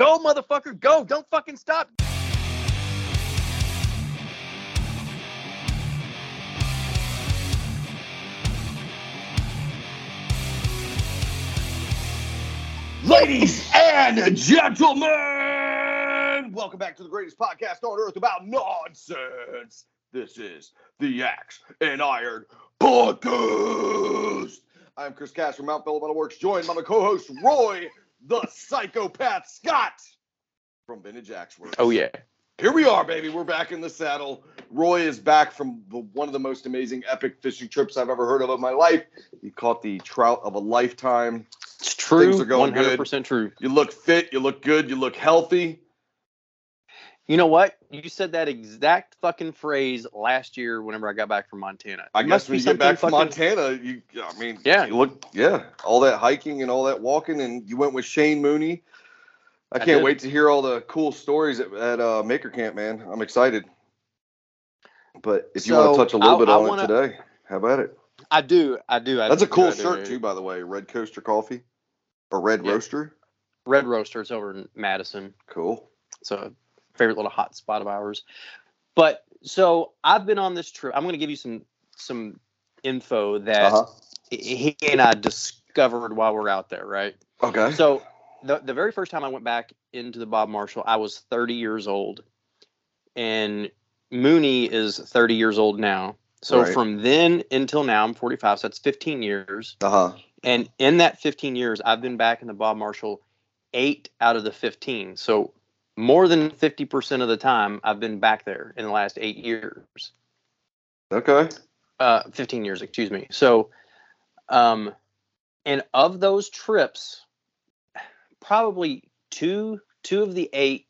Go, motherfucker, go. Don't fucking stop. Ladies and gentlemen, welcome back to the greatest podcast on earth about nonsense. This is the Axe and Iron Podcast. I'm Chris Cash from Mount Metal Works, joined by my co-host Roy, the psychopath Scott from Vintage Axe Works. Oh, yeah. Here we are, baby. We're back in the saddle. Roy is back from the, one of the most amazing epic fishing trips I've ever heard of in my life. He caught the trout of a lifetime. It's true. Things are going 100% true. You look fit, you look good, you look healthy. You know what? You said that exact fucking phrase last year whenever I got back from Montana. I It guess when you get back from Montana, you I mean, Yeah. you look yeah, all that hiking and all that walking, and you went with Shane Mooney. I I can't did. wait to hear all the cool stories at, at uh, Maker Camp, man. I'm excited. But if you want to touch a little I- bit I on wanna- it today, how about it? I do. I do. I That's a cool do, shirt too, by the way. Red Coaster Coffee or Red Yeah. Roaster. Red Roasters over in Madison. Cool. It's a favorite little hot spot of ours. But so I've been on this trip. I'm going to give you some some info that Uh huh. he and I discovered while we're out there, right? Okay. So the the very first time I went back into the Bob Marshall, I was 30 years old, and Mooney is 30 years old now. So Right. from then until now, I'm 45. So that's 15 years, Uh huh. and in that 15 years, I've been back in the Bob Marshall eight out of the 15. So more than 50% of the time, I've been back there in the last eight years Okay. uh, 15 years, excuse me. So, um, and of those trips, probably two, two of the eight,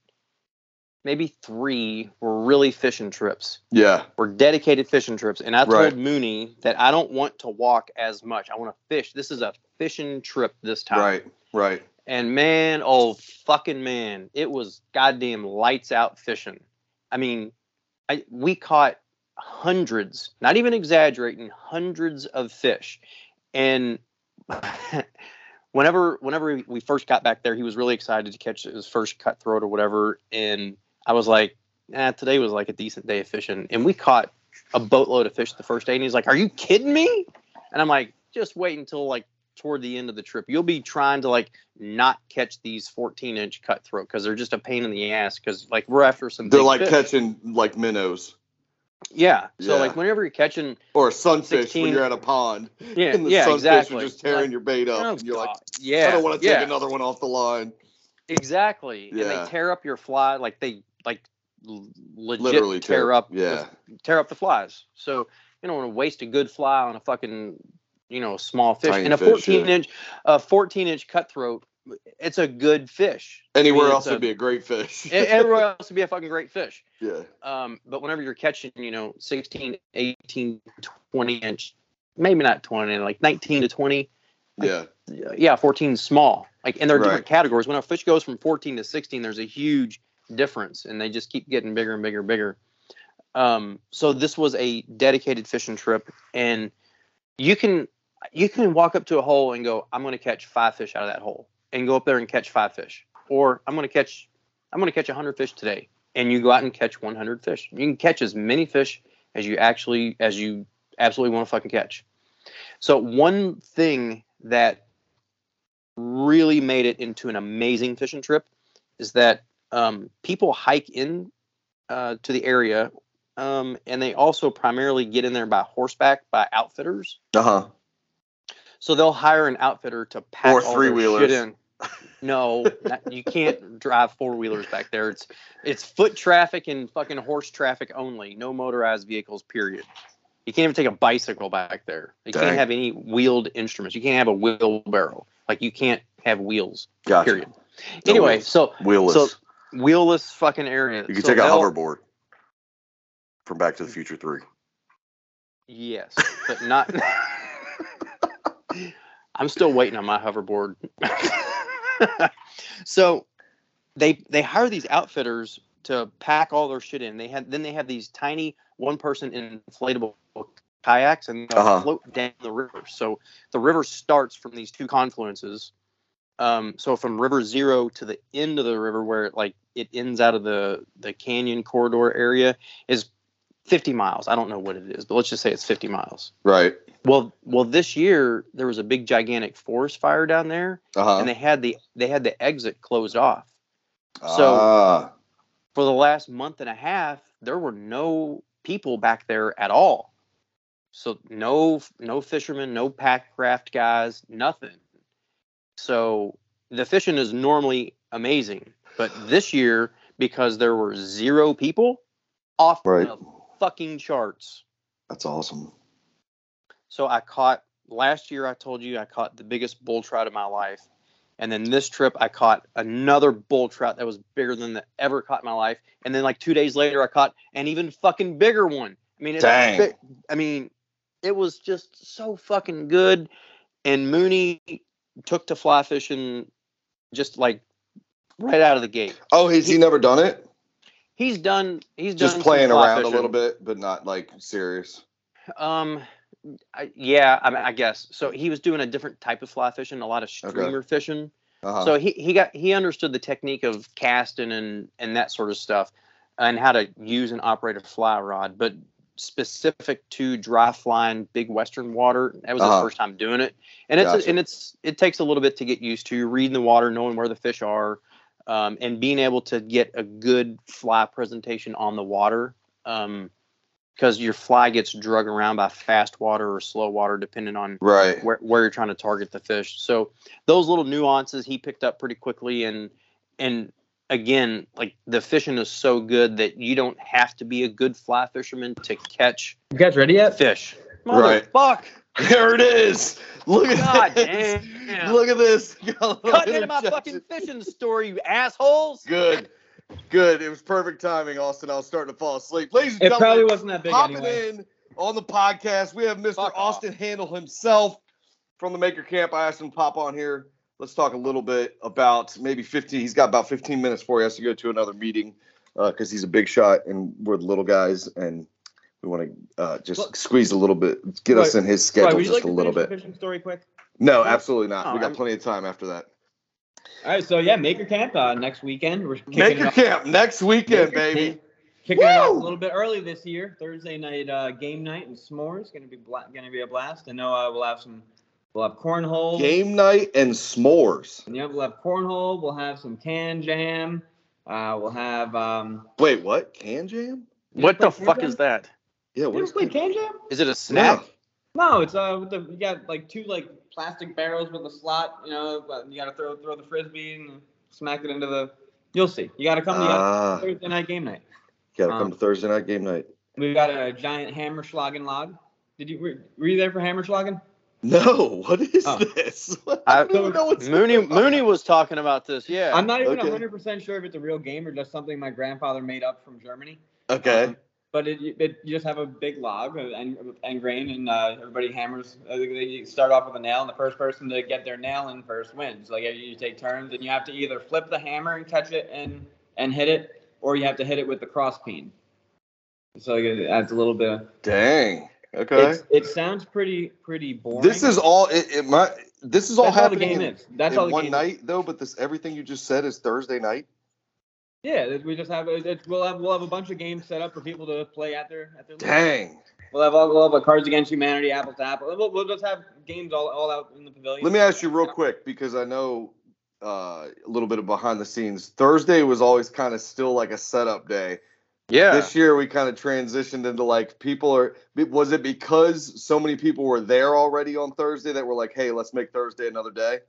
maybe three were really fishing trips, Yeah. were dedicated fishing trips. And I told Right. Mooney that I don't want to walk as much. I want to fish. This is a fishing trip this time. Right. Right. And man, oh fucking man, it was goddamn lights out fishing. I mean, I we caught hundreds, not even exaggerating, hundreds of fish. And whenever whenever we first got back there, he was really excited to catch his first cutthroat or whatever. And I was like, nah, today was like a decent day of fishing. And we caught a boatload of fish the first day. And he's like, Are you kidding me? And I'm like, just wait until like toward the end of the trip. You'll be trying to like not catch these 14 inch cutthroat because they're just a pain in the ass. Because like we're after some. They're like fish. catching like minnows Yeah. So Yeah. like whenever you're catching, or sunfish 16 when you're at a pond. yeah, and the yeah, sunfish exactly. are just tearing Like, your bait up. oh, and you're like, yeah, I don't want to take yeah, another one off the line. Exactly. Yeah. And they tear up your fly, like they like legit Literally tear, tear- up, yeah. the- tear up the flies. So you don't want to waste a good fly on a fucking, you know, small fish. Tiny and a fish, 14 yeah. inch, a 14 inch cutthroat, it's a good fish. Anywhere I mean, else would a- be a great fish. Everywhere else would be a fucking great fish. yeah. Um, but whenever you're catching, you know, 16, 18, 20 inch, maybe not 20, like 19 to 20, Yeah. yeah, 14 small. Like, and there are Right. different categories. When a fish goes from 14 to 16, there's a huge difference, and they just keep getting bigger and bigger and bigger. Um, so this was a dedicated fishing trip, and you can you can walk up to a hole and go, I'm going to catch five fish out of that hole, and go up there and catch five fish, or I'm going to catch I'm going to catch 100 fish today, and you go out and catch 100 fish. You can catch as many fish as you actually as you absolutely want to fucking catch. So one thing that really made it into an amazing fishing trip is that um, people hike in uh, to the area um, and they also primarily get in there by horseback by outfitters Uh huh. So they'll hire an outfitter to pack Or three-wheelers. shit in no not- you can't drive four-wheelers back there it's it's foot traffic and fucking horse traffic only no motorized vehicles period you can't even take a bicycle back there you Dang. can't have any wheeled instruments you can't have a wheelbarrow like you can't have wheels Gotcha. period No anyway wheels. so Wheelless. so wheelless fucking area you can So take a hoverboard from Back to the Future 3. Yes, but not. I'm still waiting on my hoverboard. so they they hire these outfitters to pack all their shit in. They had then they have these tiny one person inflatable kayaks and Uh-huh. float down the river. So the river starts from these two confluences Um, so from River Zero to the end of the river, where it like it ends out of the the canyon corridor area, is 50 miles. I don't know what it is, but let's just say it's 50 miles. Right. Well, well, this year there was a big gigantic forest fire down there, Uh huh. and they had the they had the exit closed off. so- ah, For the last month and a half, there were no people back there at all. So no no fishermen, no packraft guys, nothing. So the fishing is normally amazing, but this year because there were zero people, off Right. the fucking charts. that's awesome. So I caught last year. I told you I caught the biggest bull trout of my life, and then this trip I caught another bull trout that was bigger than the ever caught in my life. And then like two days later, I caught an even fucking bigger one. I mean, it's Dang. I mean, it was just so fucking good. And Mooney took to fly fishing just like right out of the gate. Oh, has he, He- never done it? He's done. He's Just done playing around a little bit, but not like serious. Um, I, yeah, I, mean, I guess so. He was doing a different type of fly fishing, a lot of streamer fishing. Uh-huh. So he, he got he understood the technique of casting and and that sort of stuff, and how to use and operate a fly rod. But specific to dry flying big western water, that was Uh-huh. his first time doing it, and it's Gotcha. and it's it takes a little bit to get used to reading the water, knowing where the fish are, um, and being able to get a good fly presentation on the water. Um, because your fly gets drug around by fast water or slow water, depending on right. where, where you're trying to target the fish. So those little nuances he picked up pretty quickly and and again, like the fishing is so good that you don't have to be a good fly fisherman to catch You guys ready yet? fish. Right. Fuck. There it is. Look at God this. damn. Look at this. Cutting into my fucking fishing story, you assholes. Good. Good. It was perfect timing, Austin. I was starting to fall asleep. Ladies and It gentlemen, probably wasn't that big popping anyway. in on the podcast, we have Mr. Fuck off. Austin Handel himself from the Maker Camp. I asked him to pop on here. Let's talk a little bit about maybe 15. He's got about 15 minutes before he has to go to another meeting because he's a big shot and we're the little guys and we want to uh, just Look- squeeze a little bit, get us in his schedule you just like a little bit. Story quick. No, absolutely not. No, we got I'm- plenty of time after that. All right, so yeah, Maker Camp uh, next weekend. We're kicking Maker it off, Camp next weekend, Maker baby. Camp. Kicking it off a little bit early this year. Thursday night uh, game night and s'mores. Gonna be bla- gonna be a blast. I know uh, we'll have some. We'll have cornhole. Game night and s'mores. Yeah, we'll have cornhole. We'll have some can jam. Uh, we'll have. Um, Wait, what? Can jam? What the fuck Can is that? Yeah, you what ever is played can? can jam? Is it a snack? No, it's uh, with the you got like two like plastic barrels with a slot. You know, but you gotta throw throw the frisbee and smack it into the. You'll see. You gotta come. You gotta Ah, Thursday night game night. gotta come Um, to Thursday night game night. We got a giant hammerschlagen log. Did you were, were you there for hammerschlagen? No, what is Oh. this? I- I don't even know what's Mooney. Mooney was talking about this. Yeah. I'm not even okay. 100% sure if it's a real game or just something my grandfather made up from Germany. Okay. Um, but it, it, you just have a big log and and grain, and uh, everybody hammers. Uh, you start off with a nail, and the first person to get their nail in first wins. Like you take turns, and you have to either flip the hammer and catch it and and hit it, or you have to hit it with the cross peen. So it adds a little bit. Of, Dang. Okay. it's, it sounds pretty pretty boring. This is all it, it might this is all That's all the happening game in, is. That's all the game one game night Is. though, but this everything you just said is Thursday night. Yeah, we just have it, it- we'll have we'll have a bunch of games set up for people to play at their at their. leisure. Dang. We'll have all we'll have a Cards Against Humanity, Apple to Apple. We'll, we'll just have games all, all out in the pavilion. Let me ask you real quick because I know uh, a little bit of behind the scenes. Thursday was always kind of still like a setup day. yeah. This year we kind of transitioned into like people are. Was it because so many people were there already on Thursday that were like, hey, let's make Thursday another day?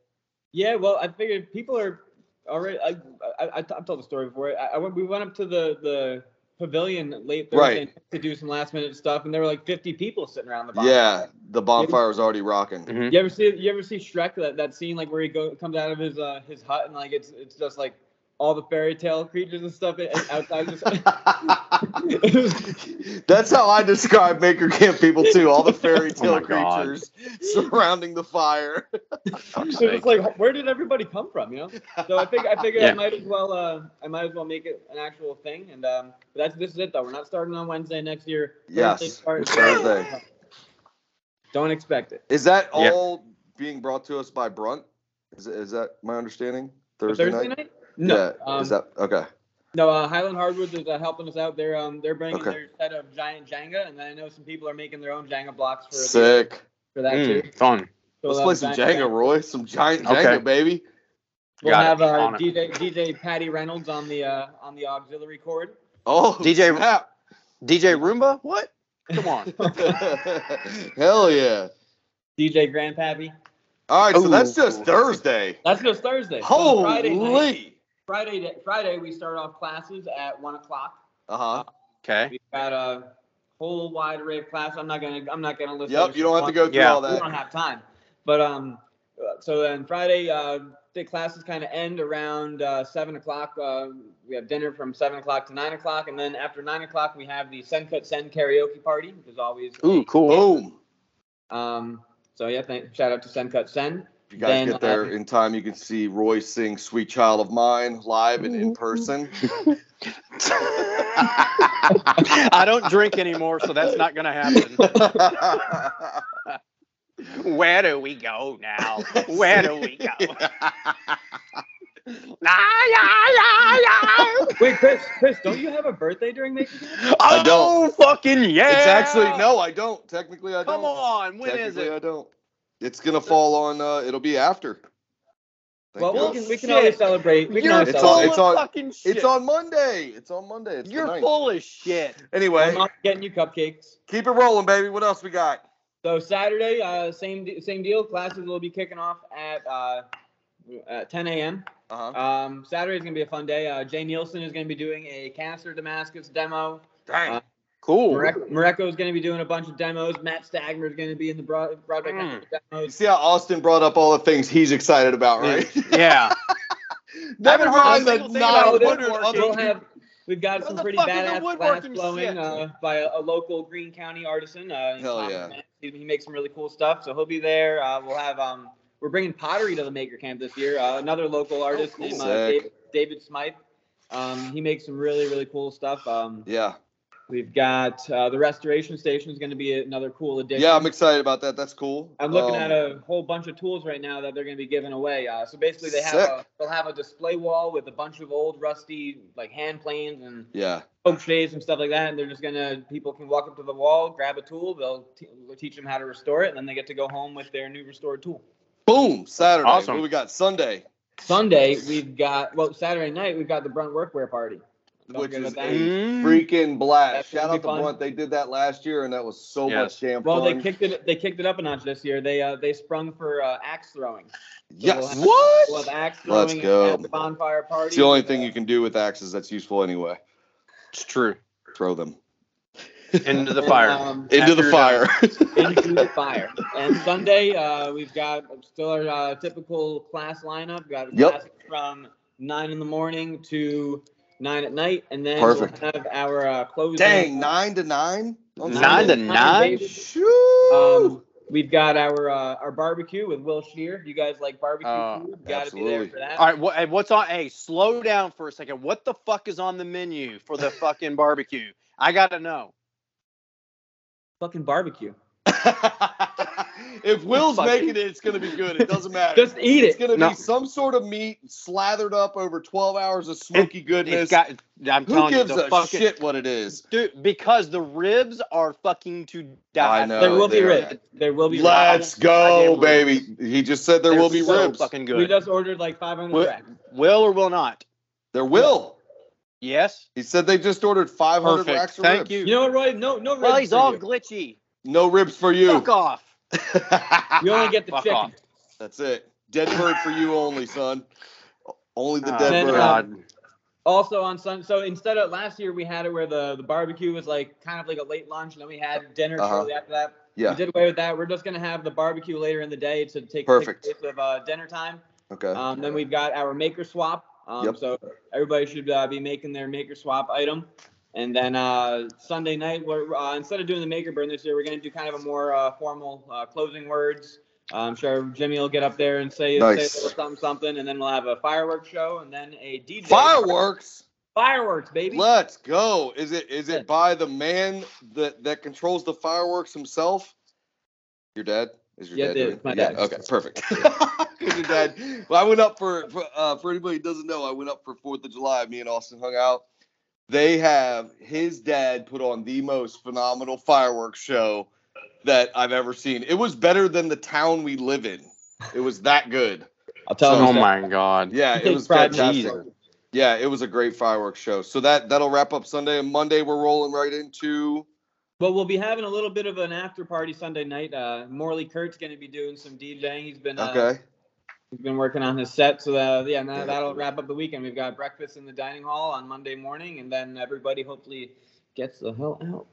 Yeah, well, I figured people are already. I, I, I I've told the story before. I, I went, we went up to the the pavilion late Thursday Right. to do some last minute stuff, and there were like 50 people sitting around the. bonfire. Yeah, the bonfire was already rocking. Mhm. You ever see you ever see Shrek that, that scene like where he go comes out of his uh his hut and like it's it's just like all the fairy tale creatures and stuff and outside just That's how I describe Maker Camp people too. All the fairy Oh tale God. creatures surrounding the fire. So it's like where did everybody come from you know so I think I figured Yeah. I might as well uh I might as well make it an actual thing and um but that's this is it though we're not starting on Wednesday next year Yes, starts- Thursday. don't expect it Is that Yeah. all being brought to us by Brunt? Is, is that my understanding? Thursday, Thursday night? night? No. Yeah. um, is that okay? No, uh, Highland Hardwoods is uh, helping us out. They're um they're bringing Okay. their set of giant Jenga, and then I know some people are making their own Jenga blocks for the, Sick. for that too. Mm, fun. So Let's play some giant Jenga, Roy. Some giant Okay. Jenga, baby. We'll Got have uh, DJ DJ Patty Reynolds on the uh, on the auxiliary cord. Oh, DJ snap. DJ Roomba? What? Come on. Hell yeah. DJ Grandpappy. All right, so that's just Thursday. That's just Thursday. So Friday night, Holy. Friday Friday we start off classes at one o'clock. Uh huh. Okay. We've got a whole wide array of classes. I'm not gonna I'm not gonna list. Yep, you don't have to go through Yeah. all that. We don't have time. But um, so then Friday, uh, the classes kind of end around uh, seven o'clock. Uh, we have dinner from seven o'clock to nine o'clock, and then after nine o'clock, we have the Send Cut Send karaoke party, which is always. Ooh, cool. Um. So yeah, thank, shout out to Send Cut Send. If you guys Then, get there uh, in time, you can see Roy sing "Sweet Child of Mine" live and in person. I don't drink anymore, so that's not gonna happen. Where do we go now? Where do we go? Yeah, yeah, yeah. Wait, Chris, Chris, don't you have a birthday during Maker Camp? I Oh, fucking yeah! It's actually no, I don't. Technically, I Come don't. Come on, when is it? I don't. It's gonna fall on. Uh, it'll be after. Thank Well, God. we can we can Shit. always celebrate. We can You're always It's full on- celebrate. it's of on- fucking shit. It's on Monday. It's on Monday. It's You're ninth. full of shit. Anyway, I'm not getting you cupcakes. keep it rolling, baby. What else we got? So Saturday, uh, same same deal. Classes will be kicking off at uh, at 10 a.m. Uh huh. Um, Saturday is gonna be a fun day. Uh, Jay Nielsen is gonna be doing a canister Damascus demo. Dang. Cool. Marek- Mareko is gonna be doing a bunch of demos. Matt Stagmer is gonna be in the broad, Broadway Mm. Demos. see how Austin brought up all the things he's excited about, right? Yeah. Never haven't heard mind the single thing about 900 woodworking. other We'll have we've got some pretty fuck is the badass glass blowing uh, by a, a local Greene County artisan. Uh, Hell yeah. He, he makes some really cool stuff, so he'll be there. Uh, we'll have um, we're bringing pottery to the Maker Camp this year. Uh, another local artist cool. named uh, David, David Smythe. Um, he makes some really really cool stuff. Um, Yeah. We've got uh, the restoration station is going to be another cool addition. Yeah, I'm excited about that. That's cool. I'm looking Um, at a whole bunch of tools right now that they're going to be giving away. Uh, so basically, they have Sick. a, they'll have a display wall with a bunch of old rusty like hand planes and Yeah. spokeshaves and stuff like that. And they're just gonna people can walk up to the wall, grab a tool, they'll t- we'll teach them how to restore it, and then they get to go home with their new restored tool. Boom. Saturday. Awesome. What we got? Sunday. Sunday we've got well Saturday night we've got the Brunt Workwear party. Don't Which is about a that. Freaking blast. That's Shout out to fun. Brunt. They did that last year, and that was so Yes. much damn Well, fun. they kicked it. They kicked it up a notch this year. They uh, they sprung for uh, axe throwing. yes. we'll have- what? We'll have axe Let's go. at the bonfire party. It's the only thing uh, you can do with axes that's useful anyway. It's true. Throw them Into the and, fire. um, into the fire. into the fire. And Sunday, uh, we've got still our uh, typical class lineup. We've got Yep. classes from nine in the morning to nine at night, and then Perfect. we'll have our uh, closing. Dang, nine to nine. on Nine to nine? baby. Shoo. Um, we've got our uh, our barbecue with Will Shear. Do you guys like barbecue Oh, food? Got to be there for that. All right, what, what's on? Hey, slow down for a second. What the fuck is on the menu for the fucking barbecue? I gotta know. Fucking barbecue. if Will's Fuck. making it, it's gonna be good. It doesn't matter. Just eat it. it's gonna No. be some sort of meat slathered up over 12 hours of smoky goodness. It's got. I'm Who telling gives you, the a fucking shit what it is? dude. Because the ribs are fucking to die. I know. there will be ribs. There will be ribs. Let's ribs. go, baby. He just said there They're will be so ribs. Fucking good. We just ordered like 500 Will, racks. will or will not? There will. Yes. He said they just ordered 500 Perfect. racks of Thank ribs. you. You know what, Roy? No, no ribs Well, he's for all you. glitchy. No ribs for you. Fuck off. You only get the Fuck chicken. off. That's it. Dead bird for you only, son. Only the Oh, dead Then, bird. God. Also on Sun, so instead of last year we had it where the, the barbecue was like kind of like a late lunch, and then we had dinner Uh-huh. shortly after that. yeah. We did away with that. We're just gonna have the barbecue later in the day to take Perfect. take place of uh, dinner time. Okay. Um, then we've got our maker swap. Um, Yep. So everybody should uh, be making their maker swap item. And then uh, Sunday night, we're, uh, instead of doing the maker burn this year, we're going to do kind of a more uh, formal uh, closing words. Uh, I'm sure Jimmy will get up there and say, Nice. say something, something, and then we'll have a fireworks show and then a DJ. Fireworks. Fireworks, baby. Let's go. Is it is it by the man that that controls the fireworks himself? Your dad? Is your Yeah, dad doing? My yeah. dad. Okay. Perfect. 'Cause your dad. Well, I went up for for, uh, for anybody who doesn't know. I went up for Fourth of July. Me and Austin hung out. They have his dad put on the most phenomenal fireworks show that I've ever seen. It was better than the town we live in. It was that good. I'll tell So- Oh my god. Yeah, it was fantastic. Jesus. Yeah, it was a great fireworks show. So that that'll wrap up Sunday and Monday. We're rolling right into. But we'll be having a little bit of an after party Sunday night. Uh, Morley Kurt's going to be doing some DJing. He's been uh, Okay. He's been working on his set. So uh, yeah, that, that'll wrap up the weekend. We've got breakfast in the dining hall on Monday morning, and then everybody hopefully gets the hell out.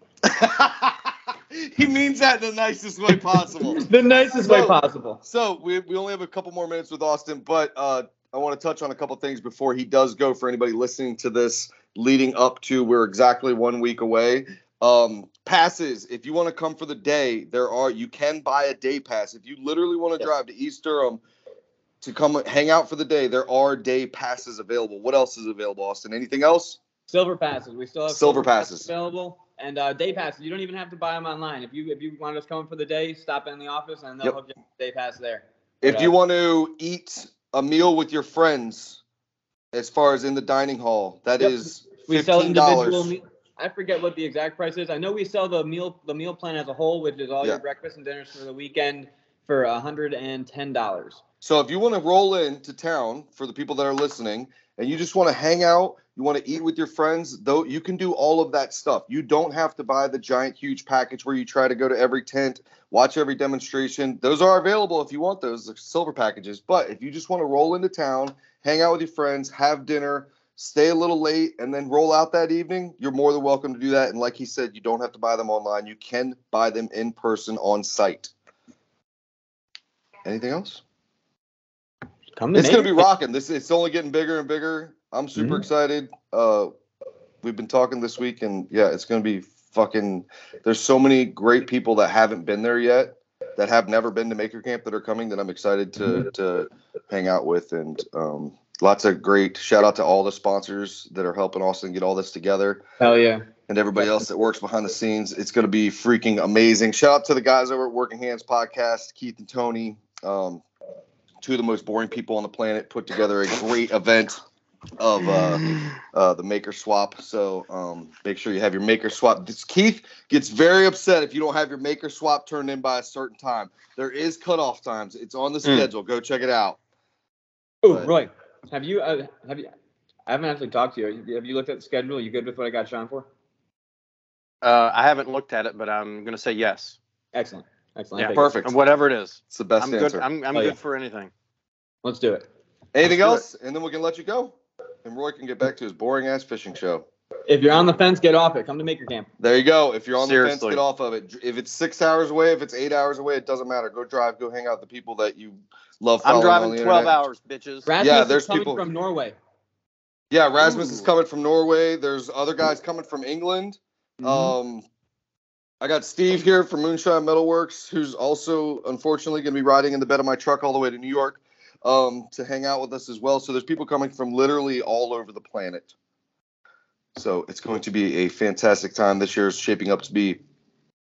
he means that in the nicest way possible. the nicest way possible. So we, we only have a couple more minutes with Austin, but uh, I want to touch on a couple things before he does go. For anybody listening to this, leading up to we're exactly one week away. Um, passes. If you want to come for the day, there are you can buy a day pass. If you literally want to Yes. drive to East Durham to come hang out for the day, there are day passes available. What else is available, Austin? Anything else? Silver passes. We still have Silver passes. available, and uh, day passes. You don't even have to buy them online. If you if you want us coming for the day, stop in the office, and they'll Yep. hook you day pass there. If Yeah. you want to eat a meal with your friends, as far as in the dining hall, that Yep. is We sell individual. Me- I forget what the exact price is. I know we sell the meal the meal plan as a whole, which is all Yeah. your breakfast and dinners for the weekend for hundred and ten dollars. So if you want to roll into town for the people that are listening, and you just want to hang out, you want to eat with your friends, though you can do all of that stuff. You don't have to buy the giant, huge package where you try to go to every tent, watch every demonstration. Those are available if you want those silver packages. But if you just want to roll into town, hang out with your friends, have dinner, stay a little late, and then roll out that evening, you're more than welcome to do that. And like he said, you don't have to buy them online. You can buy them in person on site. Anything else? Come to It's gonna be rocking. This it's only getting bigger and bigger. I'm super Mhm. excited. Uh, we've been talking this week, and yeah, it's gonna be fucking. There's so many great people that haven't been there yet, that have never been to Maker Camp that are coming. That I'm excited to to hang out with, and um, lots of great. Shout out to all the sponsors that are helping Austin get all this together Hell yeah. and everybody else that works behind the scenes. It's going to be freaking amazing. Shout out to the guys over at Working Hands Podcast, Keith and Tony, um, two of the most boring people on the planet, put together a great event of uh, uh, the Maker Swap. So um, make sure you have your Maker Swap. This, Keith gets very upset if you don't have your Maker Swap turned in by a certain time. There is cutoff times. It's on the Mm. schedule. Go check it out. Oh, But- Roy, have you uh, have you? I haven't actually talked to you. Have you looked at the schedule? you good with what I got Sean for? Uh, I haven't looked at it, but I'm gonna say yes. Excellent. Excellent. Yeah, Okay, Perfect. Whatever it is, It's the best I'm answer. good. I'm, I'm Oh, good yeah. for anything. Let's do it. Anything Let's else? And then we can let you go. And Roy can get back to his boring ass fishing show. If you're on the fence, get off it. Come to Maker Camp. There you go. If you're on the fence, get off of it. If it's six hours away, if it's eight hours away, it doesn't matter. Go drive. Go hang out with the people that you love. I'm driving on the 12 internet. hours, bitches. Rasmus Yeah, is there's coming people- from Norway. Yeah, Rasmus is coming from Norway. There's other guys coming from England. Mhm. Um, I got Steve here from Moonshine Metalworks, who's also unfortunately going to be riding in the bed of my truck all the way to New York um, to hang out with us as well. So there's people coming from literally all over the planet. So it's going to be a fantastic time. This year is shaping up to be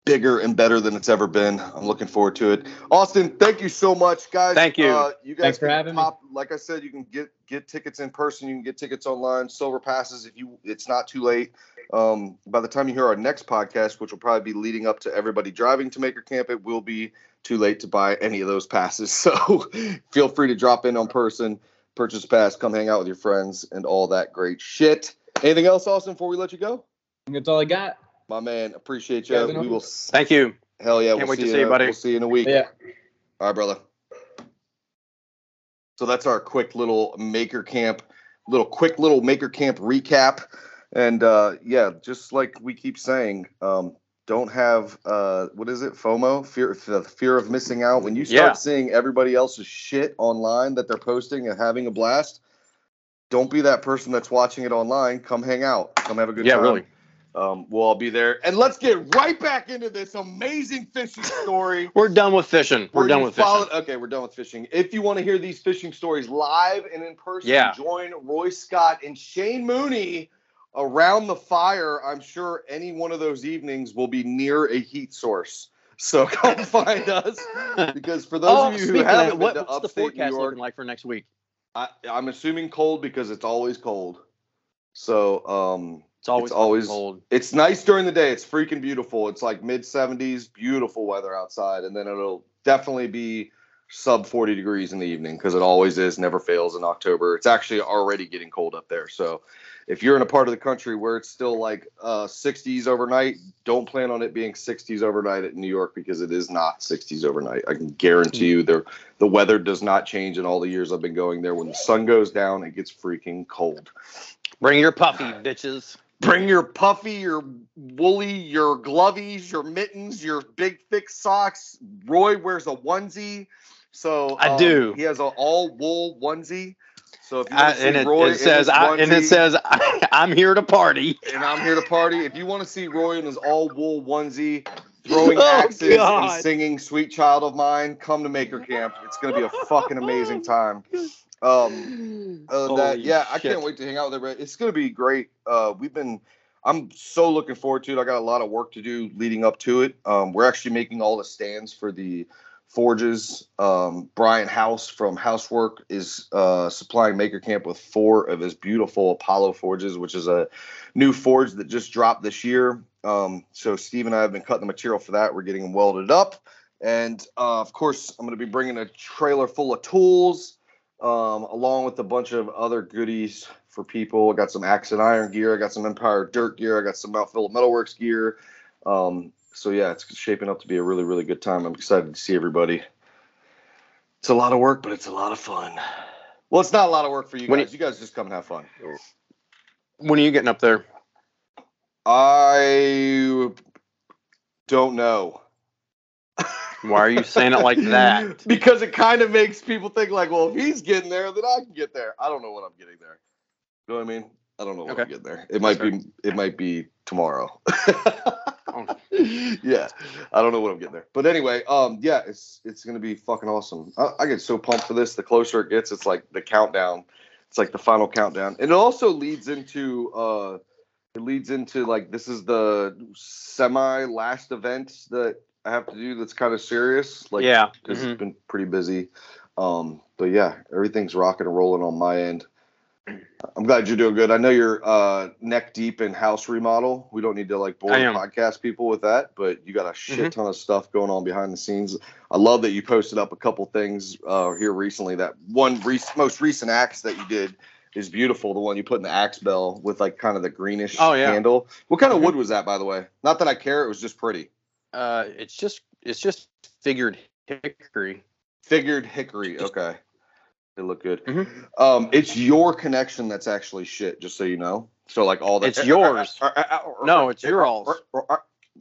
bigger and better than it's ever been. I'm looking forward to it. Austin, thank you so much, guys. Thank you. Uh, you guys Thanks for can having me. pop, Like I said, you can get get tickets in person. You can get tickets online. Silver passes if you. It's not too late. Um, by the time you hear our next podcast, which will probably be leading up to everybody driving to Maker Camp, it will be too late to buy any of those passes. So feel free to drop in on person, purchase a pass, come hang out with your friends, and all that great shit. Anything else, Austin, before we let you go? That's all I got. My man, appreciate you. then We I'll- Thank you. Hell yeah, Can't we'll wait to see see you, you, buddy. We'll see you in a week. Yeah. All right, brother. So that's our quick little Maker Camp, little quick little Maker Camp recap. And uh, yeah, just like we keep saying, um, don't have uh, what is it? FOMO, fear, the fear of missing out. When you start Yeah. seeing everybody else's shit online that they're posting and having a blast, don't be that person that's watching it online. Come hang out. Come have a good Yeah, time. really. Um, we'll all be there. And let's get right back into this amazing fishing story. We're done with fishing. We're where done with fishing. Okay, we're done with fishing. If you want to hear these fishing stories live and in person, Yeah. join Roy Scott and Shane Mooney around the fire. I'm sure any one of those evenings will be near a heat source. So come find us because for those oh, of you who haven't that, been what, to what's the upstate New forecast York, like for next week? I, I'm assuming cold because it's always cold. So um, It's always It's always- cold. it's nice during the day. It's freaking beautiful. It's like mid 70s, beautiful weather outside, and then it'll definitely be sub 40 degrees in the evening because it always is, never fails in October. It's actually already getting cold up there. So if you're in a part of the country where it's still like uh, 60s overnight, don't plan on it being 60s overnight at New York because it is not 60s overnight. I can guarantee you there the weather does not change in all the years I've been going there. When the sun goes down, it gets freaking cold. Bring your puffy, bitches. Bring your puffy, your woolly, your glovies, your mittens, your big thick socks. Roy wears a onesie, so I um, do. He has an all wool onesie. So if you I, want to see and it, Roy it says, I, and it onesie, says, I'm here to party. and I'm here to party. If you want to see Roy in his all wool onesie, throwing Oh, axes God. and singing "Sweet Child of Mine," come to Maker Camp. It's gonna be a fucking amazing time. Um, than that, yeah, I can't wait to hang out with everybody. It's gonna be great. Uh, we've been, I'm so looking forward to it. I got a lot of work to do leading up to it. Um, we're actually making all the stands for the forges. Um, Brian House from Housework is uh, supplying Maker Camp with four of his beautiful Apollo forges, which is a new forge that just dropped this year. Um, so Steve and I have been cutting the material for that. We're getting them welded up, and uh, of course, I'm going to be bringing a trailer full of tools um, along with a bunch of other goodies for people. I got some Axe and Iron gear. I got some Empire Dirt gear. I got some Mount Phillip Metalworks gear. Um, so yeah, it's shaping up to be a really, really good time. I'm excited to see everybody. It's a lot of work, but it's a lot of fun. Well, it's not a lot of work for you When guys. You guys just come and have fun. When are you getting up there? I don't know. Why are you saying it like that? because it kind of makes people think like, well, if he's getting there, then I can get there. I don't know when I'm getting there. You know what I mean? I don't know when I'm getting there. It might be it might be tomorrow. Oh. yeah, I don't know what I'm getting there. But anyway, um, yeah, it's it's gonna be fucking awesome. I, I get so pumped for this. The closer it gets, it's like the countdown. It's like the final countdown, and it also leads into uh, it leads into like this is the semi last event that I have to do that's kind of serious. Like yeah. because mhm. it's been pretty busy. Um, but yeah, everything's rocking and rolling on my end. I'm glad you're doing good. I know you're uh, neck deep in house remodel. We don't need to like bore I the am. podcast people with that, but you got a shit Mhm. ton of stuff going on behind the scenes. I love that you posted up a couple things uh, here recently. That one rec- most recent axe that you did is beautiful. The one you put in the axe bell with like kind of the greenish Oh, yeah. handle. What kind of Mhm. wood was that, by the way? Not that I care. It was just pretty. Uh, it's just it's just figured hickory. Figured hickory. Okay. They look good. Mhm. Um, it's your connection that's actually shit, just so you know. So like all that. It's yours. No, it's your alls.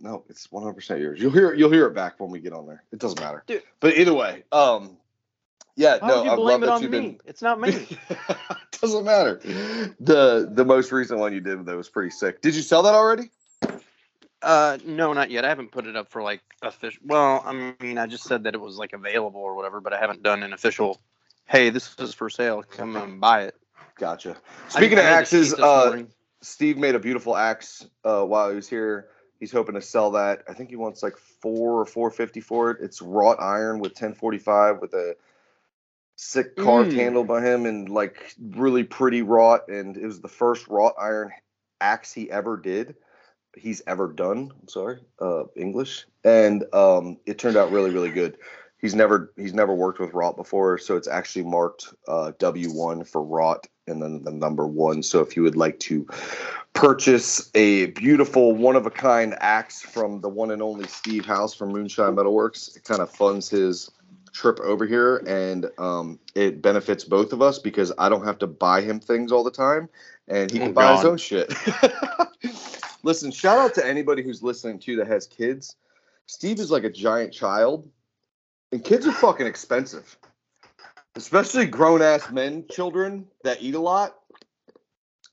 No, it's 100% yours. You'll hear you'll hear it back when we get on there. It doesn't matter. Dude. But either way, um yeah, Why no, I blame love it that on you've me? been It's not me. doesn't matter. The the most recent one you did that was pretty sick. Did you sell that already? Uh, no, not yet. I haven't put it up for like official. Well, I mean, I just said that it was like available or whatever, but I haven't done an official. Hey, this is for sale. Come and buy it. Gotcha. Speaking of axes, uh. Steve made a beautiful axe uh, while he was here. He's hoping to sell that. I think he wants like four or four fifty for it. It's wrought iron with ten forty five with a sick carved Mm. handle by him and like really pretty wrought. And it was the first wrought iron axe he ever did. He's ever done. I'm sorry, uh, English. And um, it turned out really really good. He's never he's never worked with wrought before, so it's actually marked uh, W1 for wrought and then the number one. So if you would like to purchase a beautiful one of a kind axe from the one and only Steve House from Moonshine Metalworks, it kind of funds his trip over here and um, it benefits both of us because I don't have to buy him things all the time and he can Oh, buy his own shit. Listen, shout out to anybody who's listening to that has kids. Steve is like a giant child, and kids are fucking expensive, especially grown ass men, children that eat a lot.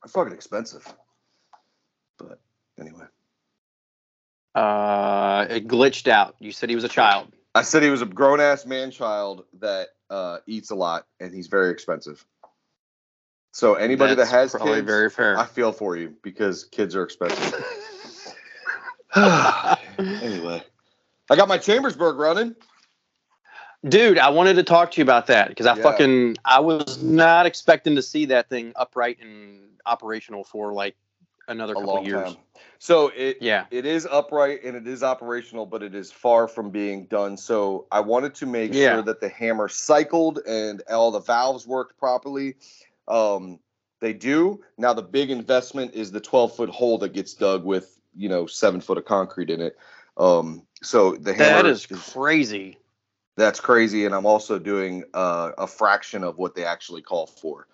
Are fucking expensive. But anyway, Uh, it glitched out. You said he was a child. I said he was a grown ass man child that uh, eats a lot, and he's very expensive. So anybody That's that has probably kids, very fair. I feel for you because kids are expensive. anyway, I got my Chambersburg running. Dude, I wanted to talk to you about that because I Yeah. fucking I was not expecting to see that thing upright and operational for like another A couple long years. time. So it Yeah. it is upright and it is operational, but it is far from being done. So I wanted to make Yeah. sure that the hammer cycled and all the valves worked properly. Um, they do. Now the big investment is the 12 foot hole that gets dug with you know seven foot of concrete in it. Um, so the hammer That is crazy. That's crazy and i'm also doing uh, a fraction of what they actually call for.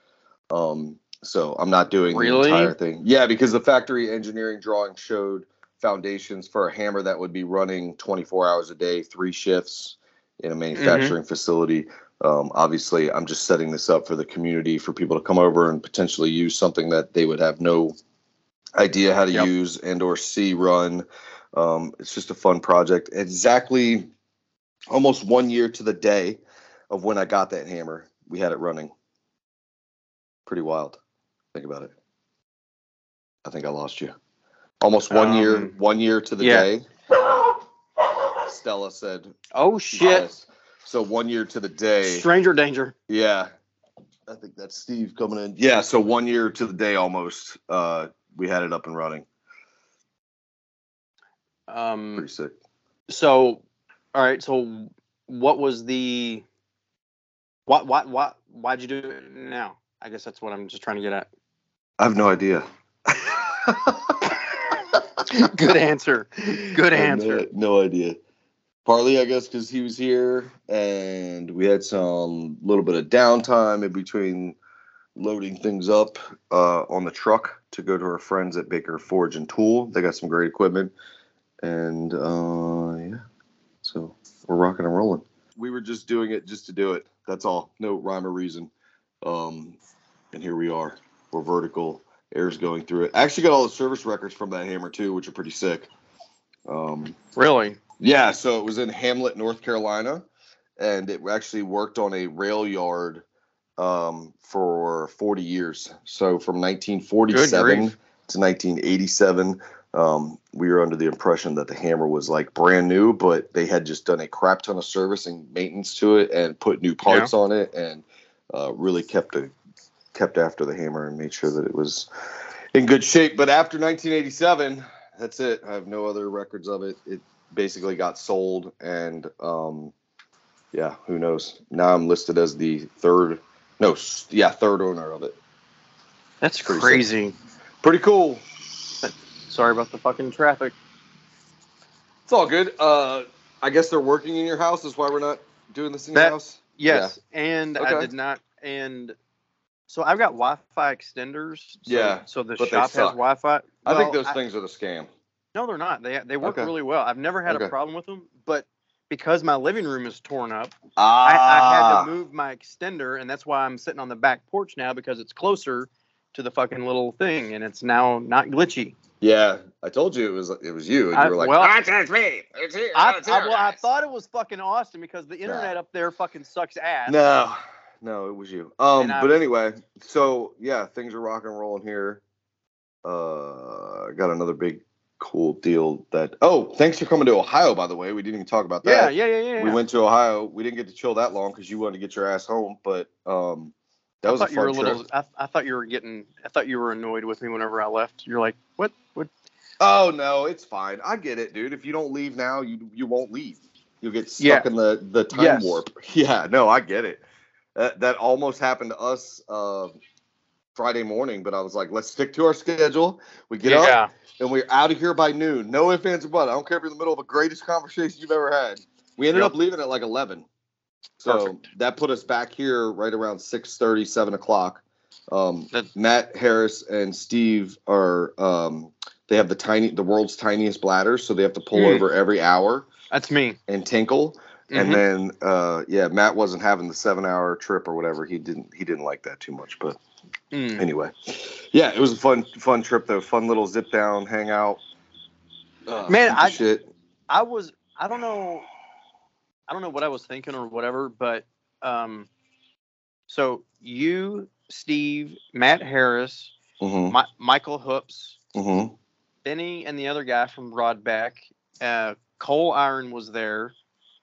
Um, so i'm not doing Really? the entire thing. Yeah because the factory engineering drawing showed foundations for a hammer that would be running 24 hours a day three shifts in a manufacturing facility. Um, obviously i'm just setting this up for the community for people to come over and potentially use something that they would have no idea how to Yep. use and or see run. Um, it's just a fun project. Exactly almost one year to the day of when I got that hammer, we had it running. Pretty wild. Think about it. I think I lost you. Almost one year, Um, one year to the yeah. day. Stella said, Oh shit. yes. So one year to the day. Stranger danger. Yeah. I think that's Steve coming in. Yeah. So one year to the day almost. Uh, we had it up and running. Um Pretty sick. so all right, so what was the what what what why'd you do it now? I guess that's what I'm just trying to get at. I have no idea. Good answer. Good answer. No, no idea. Partly, I guess, because he was here, and we had some little bit of downtime in between loading things up uh, on the truck to go to our friends at Baker Forge and Tool. They got some great equipment, and uh, yeah, so we're rocking and rolling. We were just doing it just to do it. That's all. No rhyme or reason. Um, and here we are. We're vertical. Air's going through it. I actually got all the service records from that hammer too, which are pretty sick. Um, Really? yeah, so it was in Hamlet, North Carolina, and it actually worked on a rail yard um, for 40 years. So from 1947 to 1987, um, we were under the impression that the hammer was like brand new, but they had just done a crap ton of service and maintenance to it and put new parts on it and uh, really kept a kept after the hammer and made sure that it was in good shape. But after 1987, that's it. I have no other records of it. It basically got sold, and um, yeah, who knows? Now I'm listed as the third, no, yeah, third owner of it. That's Pretty sick. crazy. Pretty cool. Sorry about the fucking traffic. It's all good. Uh, I guess they're working in your house. Is why we're not doing this in That- your house. Yes, and I did not. And so I've got Wi-Fi extenders. So, Yeah, So the shop has. Wi-Fi. I think Well, those things are the scam. No, they're not. They they work Okay. really well. I've never had Okay. a problem with them, but because my living room is torn up, Ah, I, I had to move my extender, and that's why I'm sitting on the back porch now because it's closer to the fucking little thing, and it's now not glitchy. Yeah, I told you it was it was you, and I- you were like, well, "Ah, it's me. It's here. I, it's I, well, I thought it was fucking Austin because the internet up there fucking sucks ass. No, no, it was you. Um, but anyway, so yeah, things are rock and rolling here. Uh, I got another big cool deal that. Oh, thanks for coming to Ohio, by the way. We didn't even talk about Yeah, that. yeah, yeah, yeah. We yeah. went to Ohio. We didn't get to chill that long because you wanted to get your ass home, but um, that was I a thought you were a little. I, I thought you were getting. I thought you were annoyed with me whenever I left. You're like, what? What? Oh no, it's fine. I get it, dude. If you don't leave now, you you won't leave. You'll get stuck Yeah. in the the time Yes. warp. Yeah, no, I get it. That that almost happened to us uh, Friday morning, but I was like, let's stick to our schedule. We get up yeah. and we're out of here by noon. No ifs, ands, or buts. I don't care if you're in the middle of the greatest conversation you've ever had. We ended Yep. up leaving at like eleven. So Perfect. that put us back here right around 6 7 o'clock. Um, Matt Harris and Steve are um, they have the tiny the world's tiniest bladders, so they have to pull Mm. over every hour That's me. and tinkle. Mhm. And then uh, yeah, Matt wasn't having the seven hour trip or whatever. He didn't he didn't like that too much. But Mm. anyway, yeah, it was a fun fun trip though. Fun little zip down, hang out. Uh, Man, I- shit. I was. I don't know. I don't know what I was thinking or whatever, but um, so you, Steve, Matt Harris, Mm-hmm, Mi- Michael Hoops, mm-hmm. Benny, and the other guy from Rodback, uh, Cole Iron was there,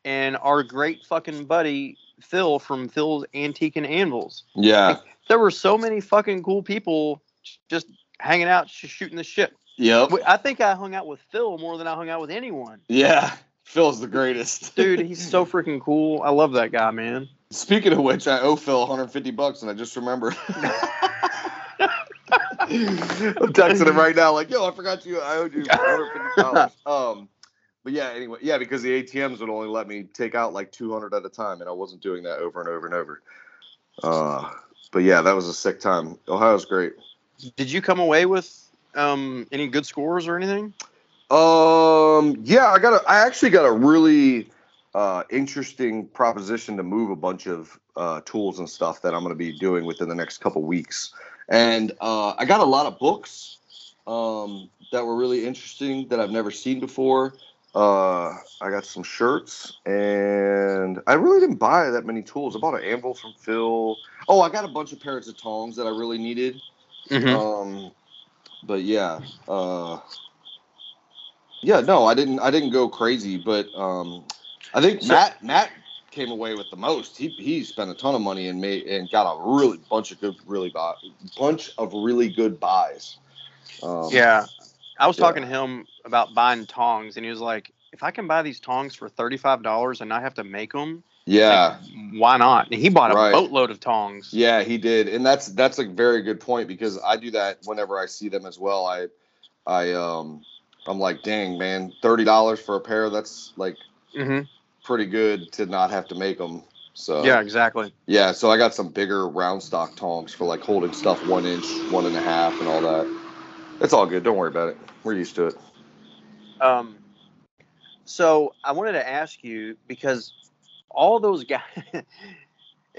and our great fucking buddy Phil from Phil's Antique and Anvils. Yeah. There were so many fucking cool people just hanging out, sh- shooting the shit. Yep. I think I hung out with Phil more than I hung out with anyone. Yeah. Phil's the greatest. Dude, he's so freaking cool. I love that guy, man. Speaking of which, I owe Phil 150 bucks, and I just remember. I'm texting him right now, like, yo, I forgot you. I owed you 150 dollars. Um, but yeah, anyway, yeah, because the ATMs would only let me take out like 200 at a time, and I wasn't doing that over and over and over. Uh, but yeah, that was a sick time. Ohio's great. Did you come away with um, any good scores or anything? Um, yeah, I got a, I actually got a really uh, interesting proposition to move a bunch of uh, tools and stuff that I'm going to be doing within the next couple weeks. And uh, I got a lot of books um, that were really interesting that I've never seen before. Uh, I got some shirts, and I really didn't buy that many tools. I bought an anvil from Phil. Oh, I got a bunch of pairs of tongs that I really needed. Mm-hmm. Um, but yeah, uh, yeah, no, I didn't. I didn't go crazy, but um, I think So- Matt Matt came away with the most. He he spent a ton of money and made and got a really bunch of good, really buy, bunch of really good buys. Um, yeah. I was yeah. talking to him about buying tongs, and he was like, if I can buy these tongs for $35 and not have to make them, yeah, why not? And he bought a Right. boatload of tongs. yeah, he did, and that's that's a very good point because I do that whenever I see them as well. I I um I'm like, dang man, thirty dollars for a pair. That's like hmm pretty good to not have to make them. So Yeah, exactly. yeah. So I got some bigger round stock tongs for like holding stuff one inch, one and a half, and all that. It's all good. Don't worry about it. We're used to it. Um, so I wanted to ask you because all those guys,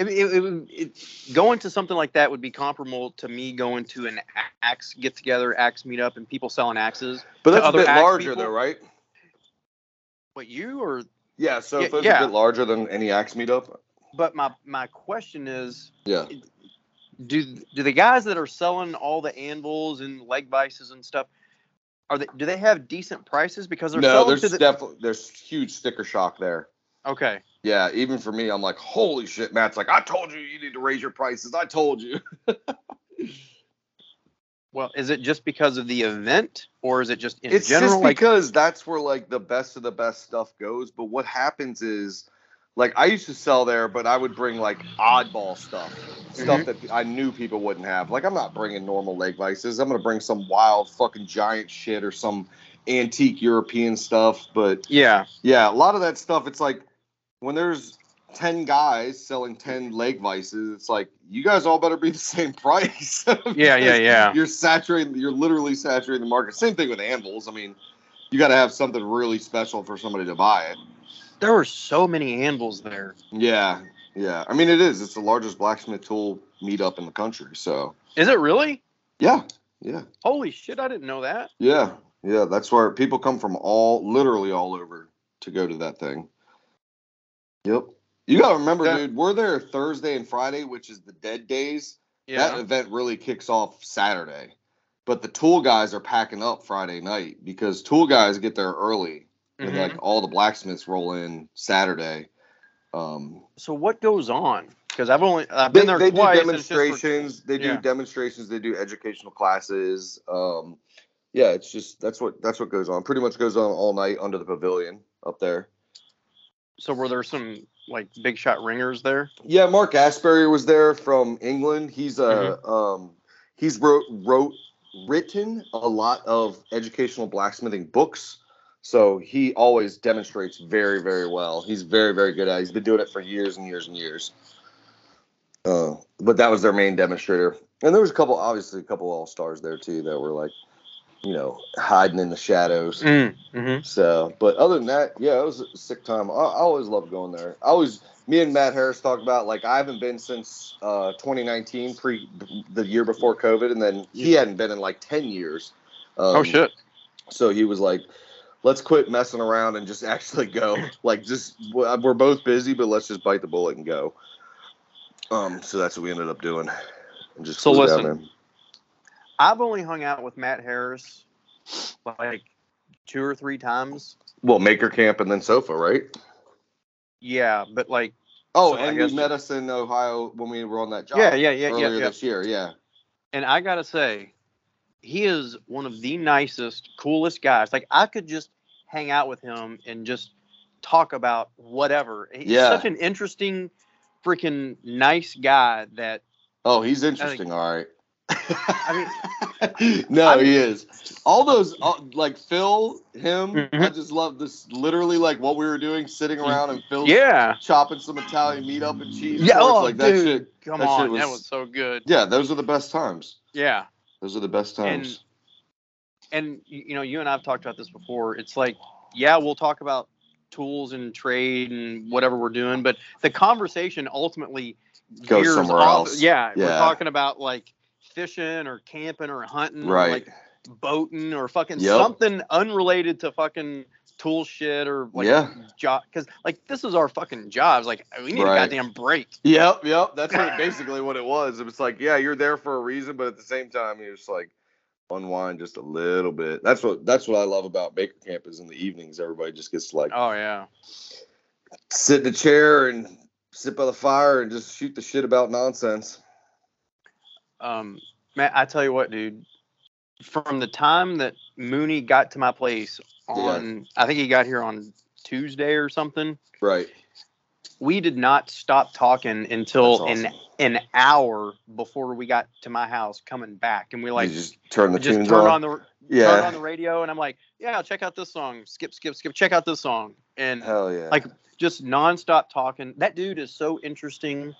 it, it, it, going to something like that would be comparable to me going to an axe get together, axe meetup, and people selling axes. But that's a bit larger people? though, right? But you or Yeah. So Yeah, if it's yeah. a bit larger than any axe meetup. but my my question is, Yeah. do do the guys that are selling all the anvils and leg vices and stuff are they do they have decent prices because they're No, selling there's to the definitely there's huge sticker shock there. Okay Yeah, even for me, I'm like, holy shit, Matt's like, I told you you need to raise your prices. I told you. well is it just because of the event or is it just in it's general It's just like because that's where like the best of the best stuff goes. But what happens is, like, I used to sell there, but I would bring like oddball stuff, stuff mm-hmm. that I knew people wouldn't have. Like, I'm not bringing normal leg vices. I'm gonna bring some wild fucking giant shit or some antique European stuff. But yeah yeah, a lot of that stuff, it's like when there's 10 guys selling 10 leg vices, it's like, you guys all better be the same price. Yeah, yeah, yeah. You're saturating, you're literally saturating the market. Same thing with anvils. I mean, you got to have something really special for somebody to buy it. there were so many anvils there Yeah, yeah. I mean, it is. It's the largest blacksmith tool meetup in the country. So, is it really yeah, yeah, holy shit i didn't know that yeah, yeah. That's where people come from all, literally all over to go to that thing. Yep. You got to remember, Yeah. dude, we're there Thursday and Friday, which is the dead days. yeah That event really kicks off Saturday. But the tool guys are packing up Friday night because tool guys get there early and Mhm. like all the blacksmiths roll in Saturday. Um, so what goes on because i've only i've they, been there they twice do and it's just for- demonstrations. They do yeah. demonstrations. They do educational classes. Um, yeah, it's just that's what that's what goes on. Pretty much goes on all night under the pavilion up there. So were there some like big shot ringers there Yeah, Mark Aspery was there from England. He's a um, he's wrote wrote written a lot of educational blacksmithing books. So he always demonstrates very very well. He's very very good at. it. He's been doing it for years and years and years. Uh, but that was their main demonstrator, and there was a couple, obviously a couple all stars there too that were like, you know, hiding in the shadows. mm-hmm. So, but other than that, yeah, it was a sick time. I, I always love going there. I always, me and Matt Harris talked about like I haven't been since uh, 2019, pre the year before COVID, and then he hadn't been in like 10 years. Um, oh shit So he was like, "Let's quit messing around and just actually go. Like, just we're both busy, but let's just bite the bullet and go." Um, so that's what we ended up doing. And just So listen, there. I've only hung out with Matt Harris like two or three times. Well, Maker Camp and then SOFA, right? Yeah, but like, Oh, So and you guess- met us in Ohio when we were on that job. yeah, yeah, yeah, earlier yeah, yeah. this year. Yeah. And I gotta say, he is one of the nicest, coolest guys. Like I could just hang out with him and just talk about whatever. He's Yeah. such an interesting, freaking nice guy that Oh, he's interesting. All right. I no, I'm- he is. All those, all, like Phil, him. I Mhm. just love this. Literally, like what we were doing, sitting around and Phil yeah. chopping some Italian meat up and cheese. Yeah, oh, like that shit. come that shit on, that was- was so good. Yeah, those are the best times. Yeah, Those are the best times. and you you know, you and I've talked about this before. It's like, yeah, we'll talk about tools and trade and whatever we're doing, but the conversation ultimately Goes somewhere off- else. Yeah, we're talking about like fishing or camping or hunting, or right. like boating or fucking Yep. something unrelated to fucking tool shit or like Yeah. job. Because like this is our fucking jobs. Like we need Right. a goddamn break. Yep, yep. That's what basically what it was. It was like, yeah, you're there for a reason, but at the same time, you're just like unwind just a little bit. That's what that's what I love about Maker Camp is in the evenings. Everybody just gets like Oh yeah. sit in a chair and sit by the fire and just shoot the shit about nonsense. Um, man, I tell you what, dude. From the time that Mooney got to my place on, I think he got here on Tuesday or something. Right. We did not stop talking until That's an an hour before we got to my house coming back, and we like you just turn the just tunes turned on. on the yeah. on the radio, and I'm like, yeah, check out this song. Skip, skip, skip. Check out this song, and Hell yeah. like just nonstop talking. That dude is so interesting.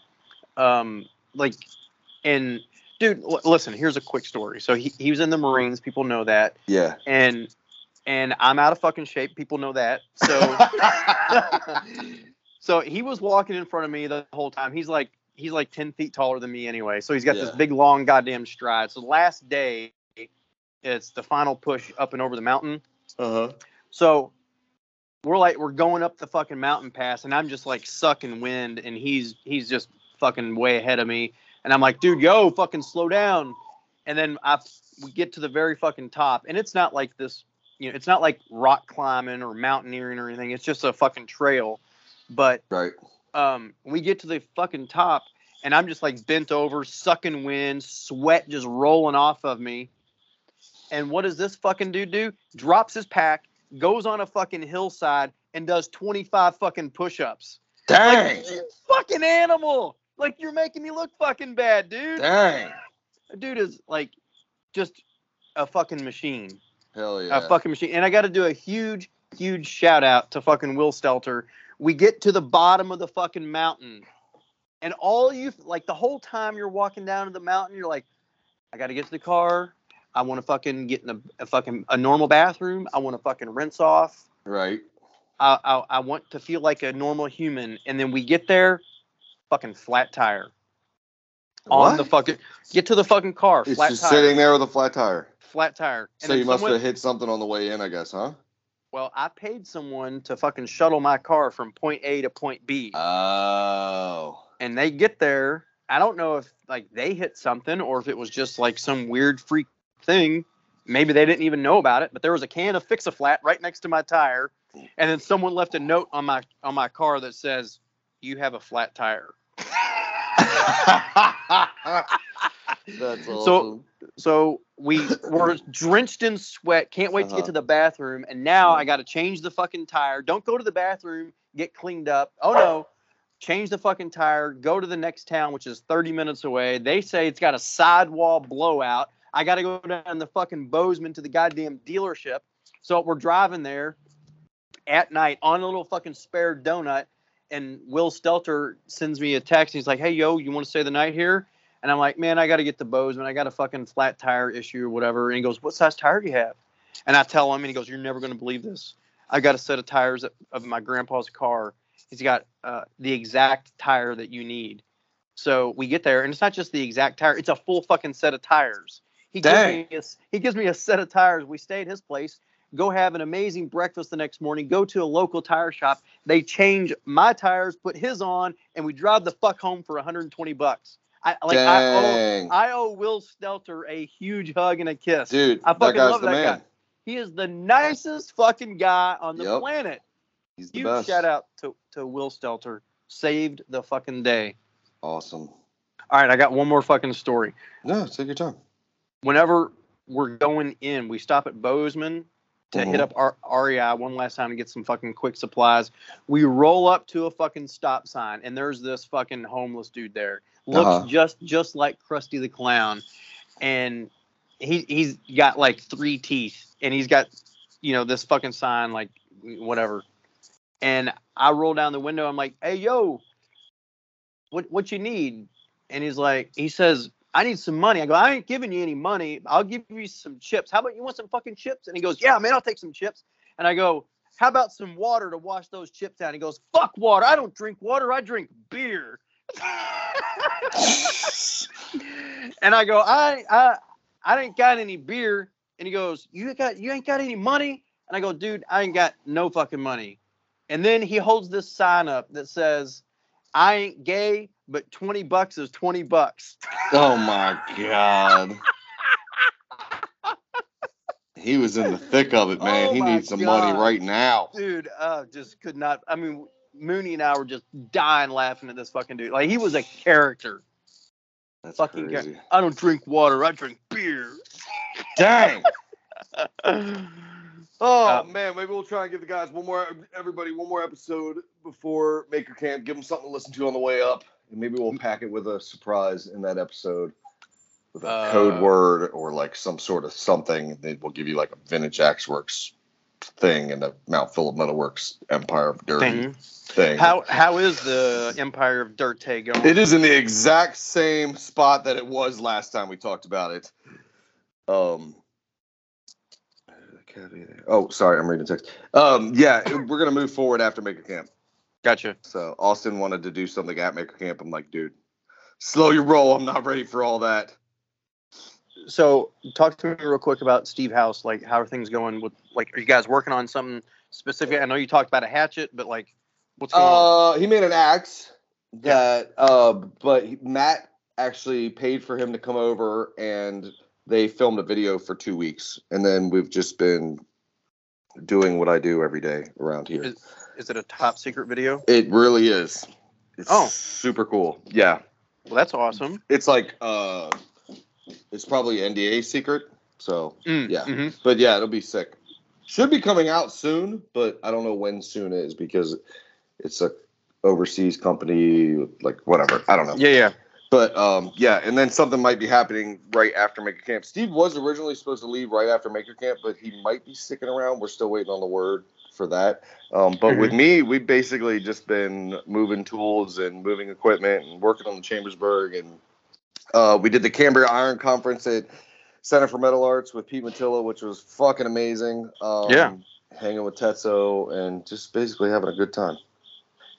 Um, like, and dude, l- listen. Here's a quick story. So he, he was in the Marines. People know that, yeah. and and I'm out of fucking shape. People know that. So so he was walking in front of me the whole time. He's like he's like ten feet taller than me anyway. So he's got this big long goddamn stride. So last day, it's the final push up and over the mountain. uh-huh. So we're like we're going up the fucking mountain pass, and I'm just like sucking wind, and he's he's just fucking way ahead of me, and I'm like, dude, yo, fucking slow down. And then I we get to the very fucking top, and it's not like this, you know, it's not like rock climbing or mountaineering or anything. It's just a fucking trail, but Right. um, we get to the fucking top, and I'm just like bent over, sucking wind, sweat just rolling off of me. And what does this fucking dude do? Drops his pack, goes on a fucking hillside, and does 25 fucking push-ups. Dang. Like, you fucking animal! Like you're making me look fucking bad, dude. Dang. Dude is like just a fucking machine Hell yeah. a fucking machine. And I got to do a huge, huge shout out to fucking Will Stelter. We get to the bottom of the fucking mountain, and all you like the whole time you're walking down to the mountain, you're like, I got to get to the car. I want to fucking get in a, a fucking a normal bathroom. I want to fucking rinse off. right. I, I I want to feel like a normal human. And then we get there, fucking flat tire on What? the fucking get to the fucking car, It's flat just tire, sitting there with a flat tire. flat tire. And So you must someone- have hit something on the way in, I guess, huh? Well, I paid someone to fucking shuttle my car from point A to point B. Oh. and they get there. I don't know if like they hit something or if it was just like some weird freak thing. Maybe they didn't even know about it, but there was a can of Fix a Flat right next to my tire, and then someone left a note on my on my car that says, "You have a flat tire." That's awesome. So- So we were drenched in sweat. Can't wait to Uh-huh. get to the bathroom, and now I got to change the fucking tire. Don't go to the bathroom. Get cleaned up. Oh no. Change the fucking tire. Go to the next town, which is 30 minutes away. They say it's got a sidewall blowout. I got to go down the fucking Bozeman to the goddamn dealership. So we're driving there at night on a little fucking spare donut. And Will Stelter sends me a text. He's like, "Hey, yo, you want to stay the night here?" And I'm like, "Man, I got to get the Bozeman. I got a fucking flat tire issue or whatever." And he goes, "What size tire do you have?" And I tell him, and he goes, "You're never going to believe this. I got a set of tires of- of my grandpa's car. He's got uh, the exact tire that you need." So we get there, and it's not just the exact tire; it's a full fucking set of tires. He Dang. gives me a, he gives me a set of tires. We stay at his place, go have an amazing breakfast the next morning, go to a local tire shop. They change my tires, put his on, and we drive the fuck home for 120 bucks. I like I owe I owe Will Stelter a huge hug and a kiss. Dude, I fucking love that man. guy. He is the nicest fucking guy on the Yep. planet. He's the Huge best. shout out to, to Will Stelter. Saved the fucking day. Awesome. All right, I got one more fucking story. No, take your time. Whenever we're going in, we stop at Bozeman to hit Mhm. up our REI one last time to get some fucking quick supplies. We roll up to a fucking stop sign, and there's this fucking homeless dude there. Looks Uh-huh. just just like Krusty the Clown, and he he's got like three teeth, and he's got you know this fucking sign like whatever. And I roll down the window. I'm like, "Hey, yo, what what you need?" And he's like, he says, "I need some money." I go, "I ain't giving you any money. I'll give you some chips. How about you want some fucking chips?" And he goes, "Yeah, man, I'll take some chips." And I go, "How about some water to wash those chips down?" He goes, "Fuck water. I don't drink water. I drink beer." and I go, "I I I ain't got any beer." And he goes, "You got you ain't got any money?" And I go, "Dude, I ain't got no fucking money." And then he holds this sign up that says, "I ain't gay, but 20 bucks is 20 bucks." Oh my god. He was in the thick of it, man. Oh he needs some money right now. Dude, uh, just could not. I mean, Mooney and I were just dying laughing at this fucking dude. Like he was a character. That's Fucking crazy. I don't drink water. I drink beer. Dang. Oh Uh, man, maybe we'll try and give the guys one more, everybody, one more episode before Maker Camp. Give them something to listen to on the way up, and maybe we'll pack it with a surprise in that episode, with a Uh, code word or like some sort of something. Then we'll give you like a vintage Axe Works thing and a Mount Phillip Metalworks Empire of Dirt Thing. thing. How how is the Empire of Dirt going? It is in the exact same spot that it was last time we talked about it. Um. Oh, sorry, I'm reading text. Um, yeah, we're gonna move forward after Maker Camp. Gotcha. So Austin wanted to do something at Maker Camp. I'm like, dude, slow your roll. I'm not ready for all that. So talk to me real quick about Steve House. Like, how are things going? With like, are you guys working on something specific? I know you talked about a hatchet, but like, what's going on? Uh, he made an axe that, uh, but Matt actually paid for him to come over and they filmed a video for two weeks. And then we've just been doing what I do every day around here. Is- Is it a top secret video? It really is. It's Oh. super cool. Yeah. Well, that's awesome. It's like, uh, it's probably NDA secret. So, Mm, Yeah. mhm. but yeah, it'll be sick. Should be coming out soon, but I don't know when soon is because it's a overseas company, like whatever. I don't know. Yeah, yeah. But um, yeah, and then something might be happening right after Maker Camp. Steve was originally supposed to leave right after Maker Camp, but he might be sticking around. We're still waiting on the word for that. Um, but with me, we've basically just been moving tools and moving equipment and working on the Chambersburg. And uh, we did the Cambria Iron Conference at Center for Metal Arts with Pete Matilla, which was fucking amazing. Um, Yeah. Hanging with Tetsu and just basically having a good time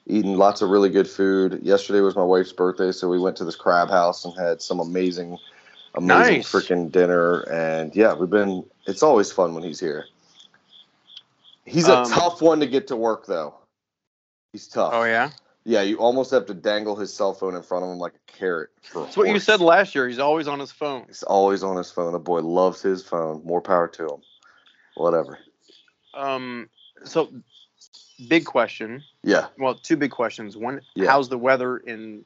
eating lots of really good food. Yesterday was my wife's birthday, so we went to this crab house and had some amazing, amazing Nice. freaking dinner. And yeah, we've been. It's always fun when he's here. He's a Um, tough one to get to work, though. He's tough. Oh yeah. Yeah, you almost have to dangle his cell phone in front of him like a carrot. That's what you said last year. He's always on his phone. He's always on his phone. The boy loves his phone. More power to him. Whatever. Um. So, big question. Yeah. Well, two big questions. One, Yeah. how's the weather in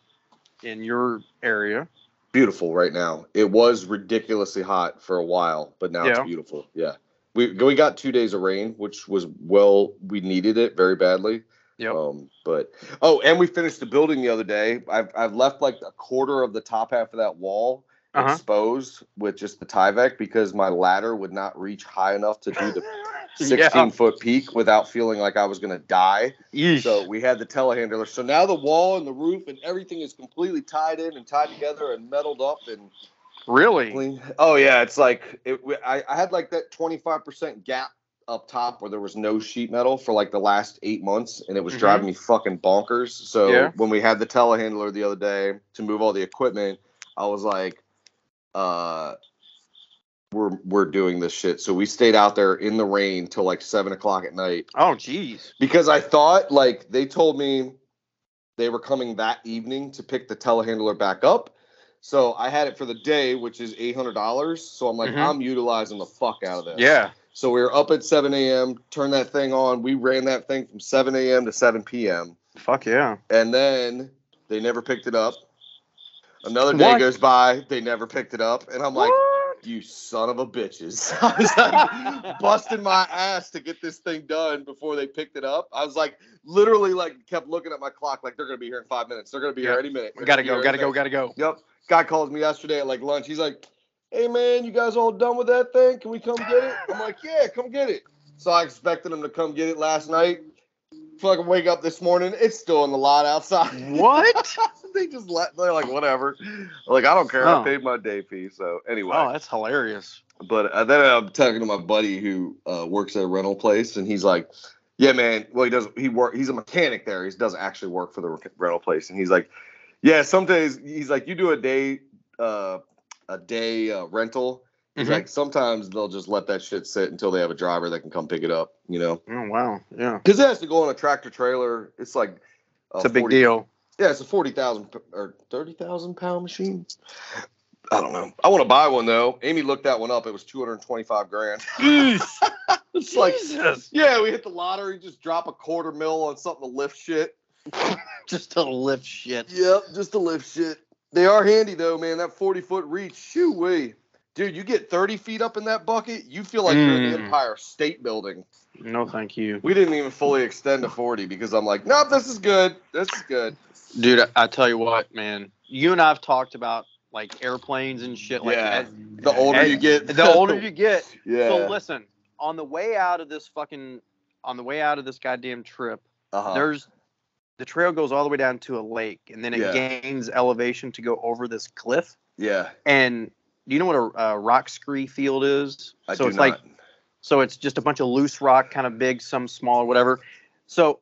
in your area? beautiful right now. It was ridiculously hot for a while, but now Yeah. it's beautiful. Yeah. We we got 2 days of rain, which was well we needed it very badly. Yep. Um but oh, and we finished the building the other day. I've I've left like a quarter of the top half of that wall Uh-huh. exposed with just the Tyvek because my ladder would not reach high enough to do the 16 Yeah. foot peak without feeling like I was going to die. Yeesh. So we had the telehandler. So now the wall and the roof and everything is completely tied in and tied together and metaled up and really? Oh yeah, it's like it, I, I had like that 25% gap up top where there was no sheet metal for like the last eight months and it was Mhm. driving me fucking bonkers. So Yeah. when we had the telehandler the other day to move all the equipment, I was like, uh, we're we're doing this shit. So we stayed out there in the rain till like seven o'clock at night Oh, jeez. because I thought like they told me they were coming that evening to pick the telehandler back up. So I had it for the day, which is eight hundred dollars. So I'm like, Mhm. I'm utilizing the fuck out of this. Yeah. So we were up at 7 a.m. Turned that thing on. We ran that thing from 7 a.m. to 7 p.m. Fuck yeah. And then they never picked it up. Another day What? goes by. They never picked it up, and I'm like, "You son of a bitches!" I was like busting my ass to get this thing done before they picked it up. I was like, literally, like, kept looking at my clock, like they're gonna be here in five minutes. They're gonna be Yeah. here any minute. We They're gotta go, gotta go, gotta go. Yep. Guy calls me yesterday at like lunch. He's like, "Hey man, you guys all done with that thing? Can we come get it?" I'm like, "Yeah, come get it." So I expected him to come get it last night. Fucking wake up this morning, it's still in the lot outside. What? they just let. They're like, whatever. Like I don't care. Oh. I paid my day fee. So anyway, Oh, that's hilarious. but uh, then I'm talking to my buddy who uh, works at a rental place, and he's like, "Yeah, man. Well, he does. He work. He's a mechanic there. He doesn't actually work for the rental place." And he's like, "Yeah, some days he's like, you do a day, uh, a day uh, rental. He's Mhm. like, sometimes they'll just let that shit sit until they have a driver that can come pick it up. You know, Oh wow. Yeah. because it has to go on a tractor trailer. It's like It's a big deal. Yeah, it's a forty thousand or thirty thousand pound machine. I don't know. I want to buy one though. Amy looked that one up. It was two hundred twenty five grand. it's like Jesus. yeah, we hit the lottery, just drop a quarter mil on something to lift shit. Just to lift shit. Yep, just to lift shit. They are handy though, man. That 40 foot reach, shoo wee. Dude, you get 30 feet up in that bucket, you feel like you're in the Mm. Empire State Building. No, thank you, We didn't even fully extend to 40 because I'm like, nope, this is good. This is good. dude. I, I tell you what, man. You and I've talked about like airplanes and shit. Like Yeah. as- The older as- you get, the older you get. yeah. So listen, on the way out of this fucking, on the way out of this goddamn trip, uh-huh. there's the trail goes all the way down to a lake, and then it Yeah. gains elevation to go over this cliff. yeah, And do you know what a, a rock scree field is? I so do it's not. like so it's just a bunch of loose rock, kind of big, some small, whatever. So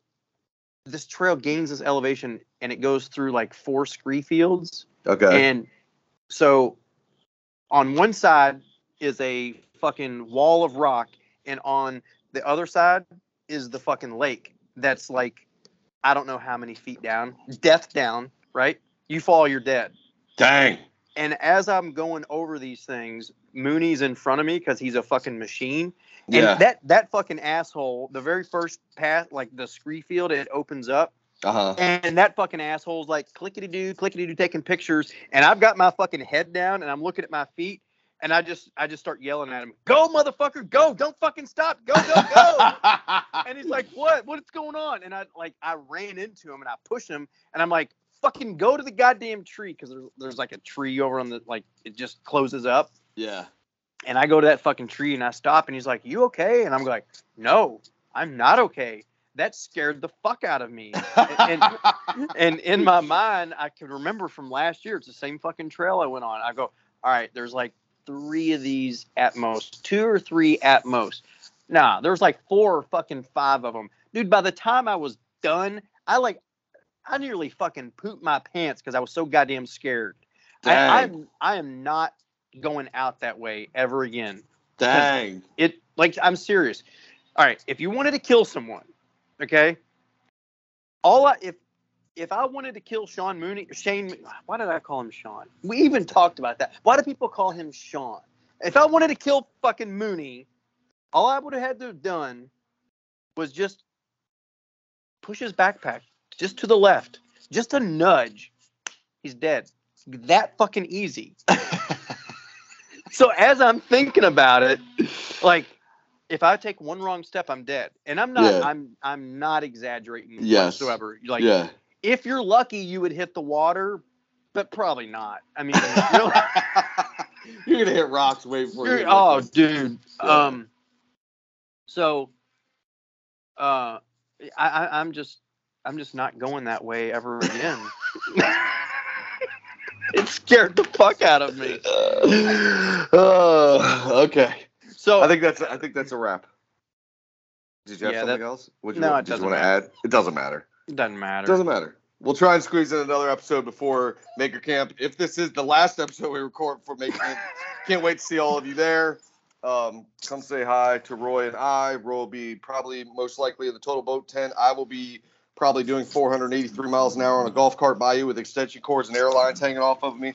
this trail gains this elevation, and it goes through like four scree fields. okay. And so on one side is a fucking wall of rock, and on the other side is the fucking lake that's like, I don't know how many feet down, death down, right? You fall, you're dead. Dang. And as I'm going over these things, Mooney's in front of me because he's a fucking machine. And Yeah. that that fucking asshole, the very first path, like the scree field, it opens up. Uh huh. And that fucking asshole's like clickety doo, clickety doo, taking pictures. And I've got my fucking head down and I'm looking at my feet. And I just I just start yelling at him, "Go, motherfucker, go! Don't fucking stop! Go, go, go!" and he's like, "What? What's going on?" And I like I ran into him and I pushed him and I'm like, "Fucking go to the goddamn tree!" Because there's, there's like a tree over on the like it just closes up. yeah. And I go to that fucking tree and I stop and he's like, "You okay?" And I'm like, "No, I'm not okay." That scared the fuck out of me. and and in my mind, I can remember from last year, it's the same fucking trail I went on. I go, all right, there's like three of these at most, two or three at most. Nah, there's like four or fucking five of them. Dude, by the time I was done, I like, I nearly fucking pooped my pants because I was so goddamn scared. I, I'm, I am not going out that way ever again. Dang. It, like, I'm serious. All right, if you wanted to kill someone, okay, all I, if, if I wanted to kill Sean Mooney, Shane, why did I call him Sean? We even talked about that. Why do people call him Sean? If I wanted to kill fucking Mooney, all I would have had to have done was just push his backpack just to the left, just a nudge. He's dead. That fucking easy. so as I'm thinking about it, like if I take one wrong step, I'm dead. And I'm not. Yeah. I'm. I'm not exaggerating Yes. whatsoever. Like yeah. If you're lucky, you would hit the water, but probably not. I mean, you're, You're gonna hit rocks way before you you're- oh, liquids. dude. Yeah. Um. So, uh, I, I I'm just I'm just not going that way ever again. it scared the fuck out of me. Uh, okay. So I think that's I think that's a wrap. Did you have Yeah, something that- else? Would you, No, it did doesn't want to add? It doesn't matter. It doesn't It matter. doesn't matter. We'll try and squeeze in another episode before Maker Camp. If this is the last episode we record for Maker Camp, can't wait to see all of you there. Um, come say hi to Roy and I. Roy will be probably most likely in the TotalBoat tent. I will be probably doing 483 miles an hour on a golf cart by you with extension cords and airlines hanging off of me.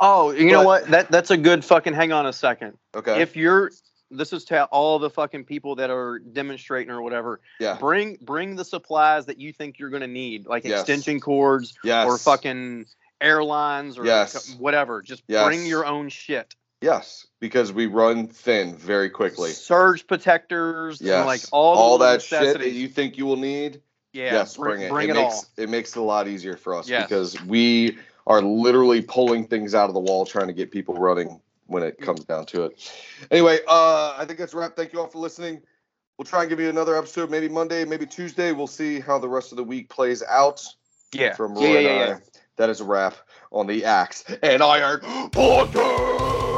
Oh, you know what? That that's a good fucking. Hang on a second. Okay. If you're this is to all the fucking people that are demonstrating or whatever. Yeah. Bring bring the supplies that you think you're gonna need, like Yes. extension cords Yes. or fucking airlines or Yes. whatever. Just Yes. bring your own shit. Yes, because we run thin very quickly. Surge protectors, Yes. and like all all that shit that you think you will need. yeah, yes, bring, bring it. Bring it, it, makes all. it makes it a lot easier for us Yes. because we are literally pulling things out of the wall trying to get people running when it comes down to it. Anyway, uh, I think that's a wrap. Thank you all for listening. We'll try and give you another episode, maybe Monday, maybe Tuesday. We'll see how the rest of the week plays out. Yeah. From Roy yeah, yeah, and I. That is a wrap on the Axe and Iron Podcast.